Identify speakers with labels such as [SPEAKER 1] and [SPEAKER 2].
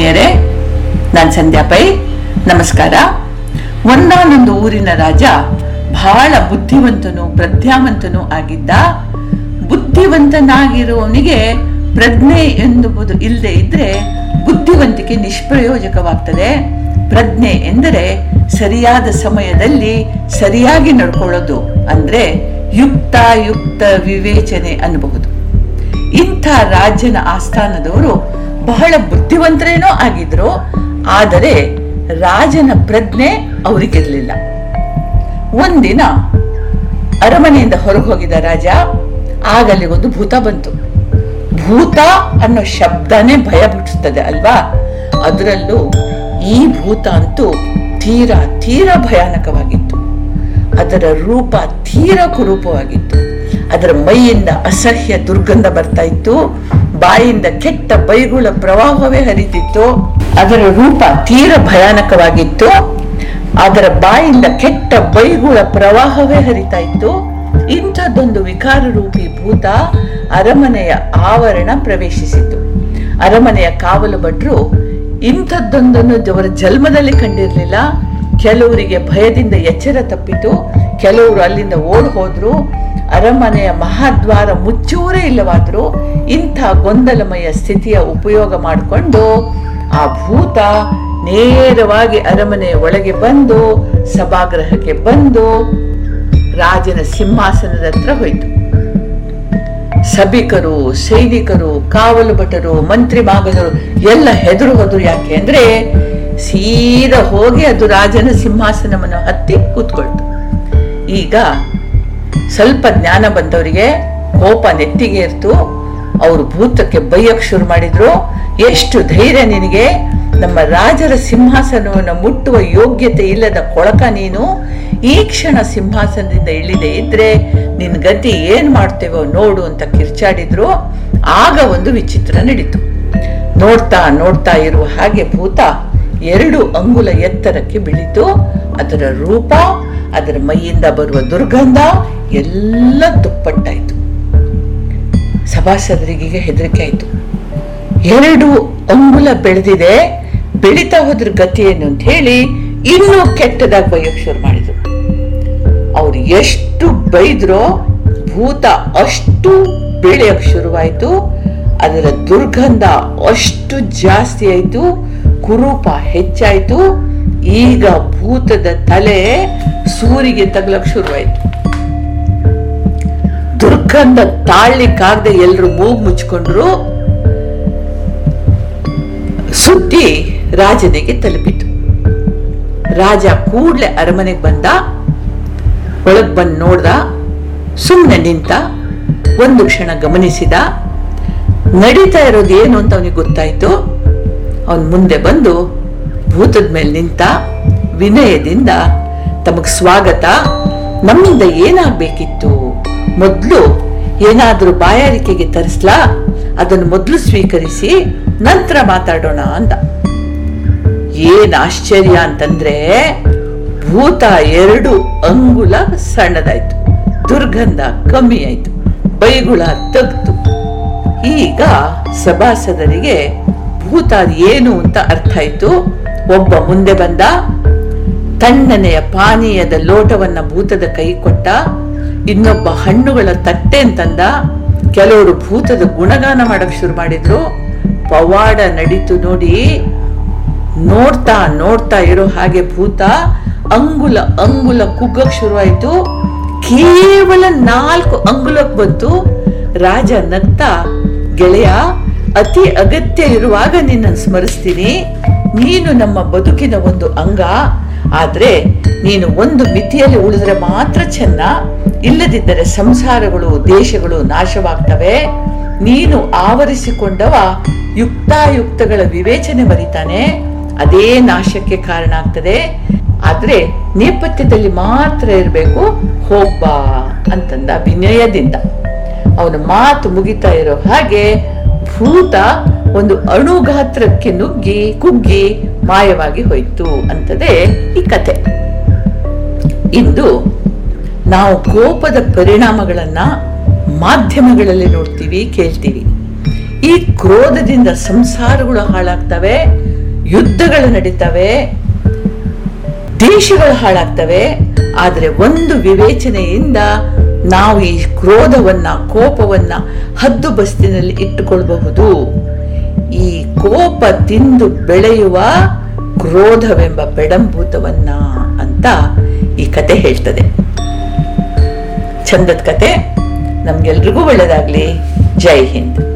[SPEAKER 1] ಆತ್ಮೀಯರೇ ನಾನು ಸಂಧ್ಯಾ ಪೈ ನಮಸ್ಕಾರ. ಒಂದಾನೊಂದು ಊರಿನ ರಾಜ ಬಹಳ ಬುದ್ಧಿವಂತನು, ಪ್ರಜ್ಞಾವಂತನು ಆಗಿದ್ದ. ಬುದ್ಧಿವಂತನಾಗಿರುವವನಿಗೆ ಪ್ರಜ್ಞೆ ಎಂಬುದು ಇಲ್ಲದೆ ಇದ್ರೆ ಬುದ್ಧಿವಂತಿಕೆ ನಿಷ್ಪ್ರಯೋಜಕವಾಗ್ತದೆ. ಪ್ರಜ್ಞೆ ಎಂದರೆ ಸರಿಯಾದ ಸಮಯದಲ್ಲಿ ಸರಿಯಾಗಿ ನಡ್ಕೊಳ್ಳೋದು ಅಂದ್ರೆ ಯುಕ್ತ ಯುಕ್ತ ವಿವೇಚನೆ ಅನ್ನಬಹುದು. ಇಂಥ ರಾಜ್ಯನ ಆಸ್ಥಾನದವರು ಬಹಳ ಬುದ್ಧಿವಂತರೇನೋ ಆಗಿದ್ರು, ಆದರೆ ರಾಜನ ಪ್ರಜ್ಞೆ ಅವರಿಗಿರ್ಲಿಲ್ಲ ಒಂದಿನ ಅರಮನೆಯಿಂದ ಹೊರಗೆ ಹೋಗಿದ ರಾಜ ಆಗಲ್ಲಿ ಒಂದು ಭೂತ ಬಂತು. ಭೂತ ಅನ್ನೋ ಶಬ್ದನೇ ಭಯ ಬಿಡಿಸ್ತದೆ ಅಲ್ವಾ? ಅದರಲ್ಲೂ ಈ ಭೂತ ಅಂತೂ ತೀರಾ ತೀರಾ ಭಯಾನಕವಾಗಿತ್ತು. ಅದರ ರೂಪ ತೀರ ಕುರೂಪವಾಗಿತ್ತು. ಅದರ ಮೈಯಿಂದ ಅಸಹ್ಯ ದುರ್ಗಂಧ ಬರ್ತಾ ಇತ್ತು. ಬಾಯಿಂದ ಕೆಟ್ಟ ಬೈಗುಳ ಪ್ರವಾಹವೇ ಹರಿತಿತ್ತು. ಅದರ ರೂಪ ತೀರ ಭಯಾನಕವಾಗಿತ್ತು. ಅದರ ಬಾಯಿಂದ ಕೆಟ್ಟ ಬೈಗುಳ ಪ್ರವಾಹವೇ ಹರಿತಾ ಇತ್ತು ಇಂಥದ್ದೊಂದು ವಿಕಾರ ರೂಪಿ ಭೂತ ಅರಮನೆಯ ಆವರಣ ಪ್ರವೇಶಿಸಿತು. ಅರಮನೆಯ ಕಾವಲು ಭಟ್ರು, ಇಂಥದ್ದೊಂದನ್ನು ಅವರ ಜನ್ಮದಲ್ಲಿ ಕಂಡಿರಲಿಲ್ಲ. ಕೆಲವರಿಗೆ ಭಯದಿಂದ ಎಚ್ಚರ ತಪ್ಪಿತು. ಕೆಲವರು ಅಲ್ಲಿಂದ ಓಡ್ ಹೋದ್ರು. ಅರಮನೆಯ ಮಹಾದ್ವಾರ ಮುಚ್ಚೂರೇ ಇಲ್ಲವಾದರೂ ಇಂಥ ಗೊಂದಲಮಯ ಸ್ಥಿತಿಯ ಉಪಯೋಗ ಮಾಡಿಕೊಂಡು ಆ ಭೂತ ನೇರವಾಗಿ ಅರಮನೆಯ ಒಳಗೆ ಬಂದು ಸಭಾಗೃಹಕ್ಕೆ ಬಂದು ರಾಜನ ಸಿಂಹಾಸನದ ಹತ್ರ ಹೋಯಿತು. ಸಭಿಕರು, ಸೈನಿಕರು, ಕಾವಲು ಭಟರು, ಮಂತ್ರಿ ಮಾಗದರು ಎಲ್ಲ ಹೆದರು ಹೋದ್ರು ಯಾಕೆ ಅಂದ್ರೆ ಸೀದಾ ಹೋಗಿ ಅದು ರಾಜನ ಸಿಂಹಾಸನವನ್ನು ಹತ್ತಿ ಕೂತ್ಕೊಳ್ತು. ಈಗ ಸ್ವಲ್ಪ ಜ್ಞಾನ ಬಂದವರಿಗೆ ಕೋಪ ನೆತ್ತಿಗೆ ಇರ್ತು. ಅವರು ಭೂತಕ್ಕೆ ಬೈಯಕ್ ಶುರು ಮಾಡಿದ್ರು. ಎಷ್ಟು ಧೈರ್ಯ ನಿನಗೆ. ನಮ್ಮ ರಾಜರ ಸಿಂಹಾಸನವನ್ನು ಮುಟ್ಟುವ ಯೋಗ್ಯತೆ ಇಲ್ಲದ ಕೊಳಕ ನೀನು. ಈ ಕ್ಷಣ ಸಿಂಹಾಸನದಿಂದ ಇಳಿದೆ ಇದ್ರೆ ನಿನ್ ಗತಿ ಏನ್ ಮಾಡ್ತೇವೋ ನೋಡು ಅಂತ ಕಿರ್ಚಾಡಿದ್ರು. ಆಗ ಒಂದು ವಿಚಿತ್ರ ನಡೀತು. ನೋಡ್ತಾ ನೋಡ್ತಾ ಇರುವ ಹಾಗೆ ಭೂತ ಎರಡು ಅಂಗುಲ ಎತ್ತರಕ್ಕೆ ಬಿಳಿತು. ಅದರ ರೂಪ, ಅದರ ಮೈಯಿಂದ ಬರುವ ದುರ್ಗಂಧ ಎಲ್ಲ ದುಪ್ಪಟ್ಟಾಯಿತು. ಸಭಾಸದರಿಗೆ ಹೆದರಿಕೆ ಆಯ್ತು. ಎರಡು ಅಂಗುಲ ಬೆಳೆದಿದೆ, ಬೆಳೀತಾ ಹೋದ್ರ ಗತಿ ಏನು ಅಂತ ಹೇಳಿ ಇನ್ನೂ ಕೆಟ್ಟದಾಗಿ ಬೈಯೋಕ್ ಶುರು ಮಾಡಿದ್ರು. ಅವ್ರು ಎಷ್ಟು ಬೈದ್ರೋ ಭೂತ ಅಷ್ಟು ಬೆಳೆಯಕ್ ಶುರುವಾಯ್ತು. ಅದರ ದುರ್ಗಂಧ ಅಷ್ಟು ಜಾಸ್ತಿ ಆಯ್ತು. ಕುರೂಪ ಹೆಚ್ಚಾಯ್ತು. ಈಗ ಭೂತದ ತಲೆ ಸೂರಿಗೆ ತಗ್ಲಕ್ ಶುರುವಾಯ್ತು. ದುರ್ಗಂಧ ತಾಳ್ಲಿಕ್ಕಾಗದೆ ಎಲ್ಲರೂ ಮೂಗ್ ಮುಚ್ಕೊಂಡ್ರು, ಸುದ್ದಿ ರಾಜನಿಗೆ ತಲುಪಿತು. ರಾಜ ಕೂಡ್ಲೆ ಅರಮನೆಗೆ ಬಂದ, ಒಳಗ್ ಬಂದು ನೋಡ್ದ ಸುಮ್ಮನೆ ನಿಂತ, ಒಂದು ಕ್ಷಣ ಗಮನಿಸಿದ, ನಡೀತಾ ಇರೋದು ಏನು ಅಂತ ಅವನಿಗೆ ಗೊತ್ತಾಯ್ತು. ಅವನ್ ಮುಂದೆ ಬಂದು ಭೂತದ ಮೇಲೆ ನಿಂತ, ವಿನಯದಿಂದ ತಮಗ್ ಸ್ವಾಗತ, ನಮ್ಮಿಂದ ಏನಾಗ್ಬೇಕಿತ್ತು? ಮೊದ್ಲು ಏನಾದರೂ ಬಾಯಾರಿಕೆಗೆ ತರಿಸ್ಲಾ? ಅದನ್ನು ಮೊದಲು ಸ್ವೀಕರಿಸಿ ನಂತರ ಮಾತಾಡೋಣ ಅಂದ ಏನ್ ಆಶ್ಚರ್ಯ ಅಂತಂದ್ರೆ ಭೂತ ಎರಡು ಅಂಗುಲ ಸಣ್ಣದಾಯ್ತು, ದುರ್ಗಂಧ ಕಮ್ಮಿ ಆಯ್ತು, ಬೈಗುಳ ತಗ್ತು. ಈಗ ಸಭಾಸದರಿಗೆ ಭೂತ ಏನು ಅಂತ ಅರ್ಥ ಆಯ್ತು? ಒಬ್ಬ ಮುಂದೆ ಬಂದ, ತಣ್ಣನೆಯ ಪಾನೀಯದ ಲೋಟವನ್ನ ಭೂತದ ಕೈ ಕೊಟ್ಟ ಇನ್ನೊಬ್ಬ ಹಣ್ಣುಗಳ ತಟ್ಟೆ ಅಂತಂದ ಕೆಲವರು ಭೂತದ ಗುಣಗಾನ ಮಾಡಕ್ ಶುರು ಮಾಡಿದ್ರು. ಪವಾಡ ನಡೀತು ನೋಡಿ, ನೋಡ್ತಾ ನೋಡ್ತಾ ಇರೋ ಹಾಗೆ ಭೂತ ಅಂಗುಲ ಅಂಗುಲ ಕುಗ್ಗಕ್ ಶುರುವಾಯ್ತು. ಕೇವಲ ನಾಲ್ಕು ಅಂಗುಲಕ್ ಬಂತು. ರಾಜ ನತ್ತ ಗೆಳೆಯ, ಅತಿ ಅಗತ್ಯ ಇರುವಾಗ ನಿನ್ನ ಸ್ಮರಿಸ್ತೀನಿ. ನೀನು ನಮ್ಮ ಬದುಕಿನ ಒಂದು ಅಂಗ. ಆದ್ರೆ ನೀನು ಒಂದು ಮಿತಿಯಲ್ಲಿ ಉಳಿದ್ರೆ ಮಾತ್ರ ಚೆನ್ನ. ಇಲ್ಲದಿದ್ದರೆ ಸಂಸಾರಗಳು, ದೇಶಗಳು ನಾಶವಾಗ್ತವೆ. ನೀನು ಆವರಿಸಿಕೊಂಡವ ಯುಕ್ತಾಯುಕ್ತಗಳ ವಿವೇಚನೆ ಮರಿತಾನೆ ಅದೇ ನಾಶಕ್ಕೆ ಕಾರಣ ಆಗ್ತದೆ. ಆದ್ರೆ ನೇಪಥ್ಯದಲ್ಲಿ ಮಾತ್ರ ಇರಬೇಕು, ಹೋಗ್ಬಾ ಅಂತಂದ ವಿನಯದಿಂದ ಅವನ ಮಾತು ಮುಗಿತಾ ಇರೋ ಹಾಗೆ ಭೂತ ಒಂದು ಅಣುಗಾತ್ರಕ್ಕೆ ನುಗ್ಗಿ, ಕುಗ್ಗಿ ಮಾಯವಾಗಿ ಹೋಯ್ತು ಅಂತದೇ ಈ ಕತೆ. ಇಂದು ನಾವು ಕೋಪದ ಪರಿಣಾಮಗಳನ್ನ ಮಾಧ್ಯಮಗಳಲ್ಲಿ ನೋಡ್ತೀವಿ, ಕೇಳ್ತೀವಿ. ಈ ಕ್ರೋಧದಿಂದ ಸಂಸಾರಗಳು ಹಾಳಾಗ್ತವೆ, ಯುದ್ಧಗಳು ನಡೀತವೆ, ದೇಶಗಳು ಹಾಳಾಗ್ತವೆ, ಆದರೆ ಒಂದು ವಿವೇಚನೆಯಿಂದ ನಾವು ಈ ಕ್ರೋಧವನ್ನ, ಕೋಪವನ್ನ ಹದ್ದು ಬಸ್ತಿನಲ್ಲಿ ಇಟ್ಟುಕೊಳ್ಬಹುದು. ಈ ಕೋಪ ತಿಂದು ಬೆಳೆಯುವ ಕ್ರೋಧವೆಂಬ ಬೆಡಂಭೂತವನ್ನ ಅಂತ ಈ ಕತೆ ಹೇಳ್ತದೆ. ಚಂದದ ಕತೆ. ನಮ್ಗೆಲ್ರಿಗೂ ಒಳ್ಳೇದಾಗ್ಲಿ. ಜೈ ಹಿಂದ್.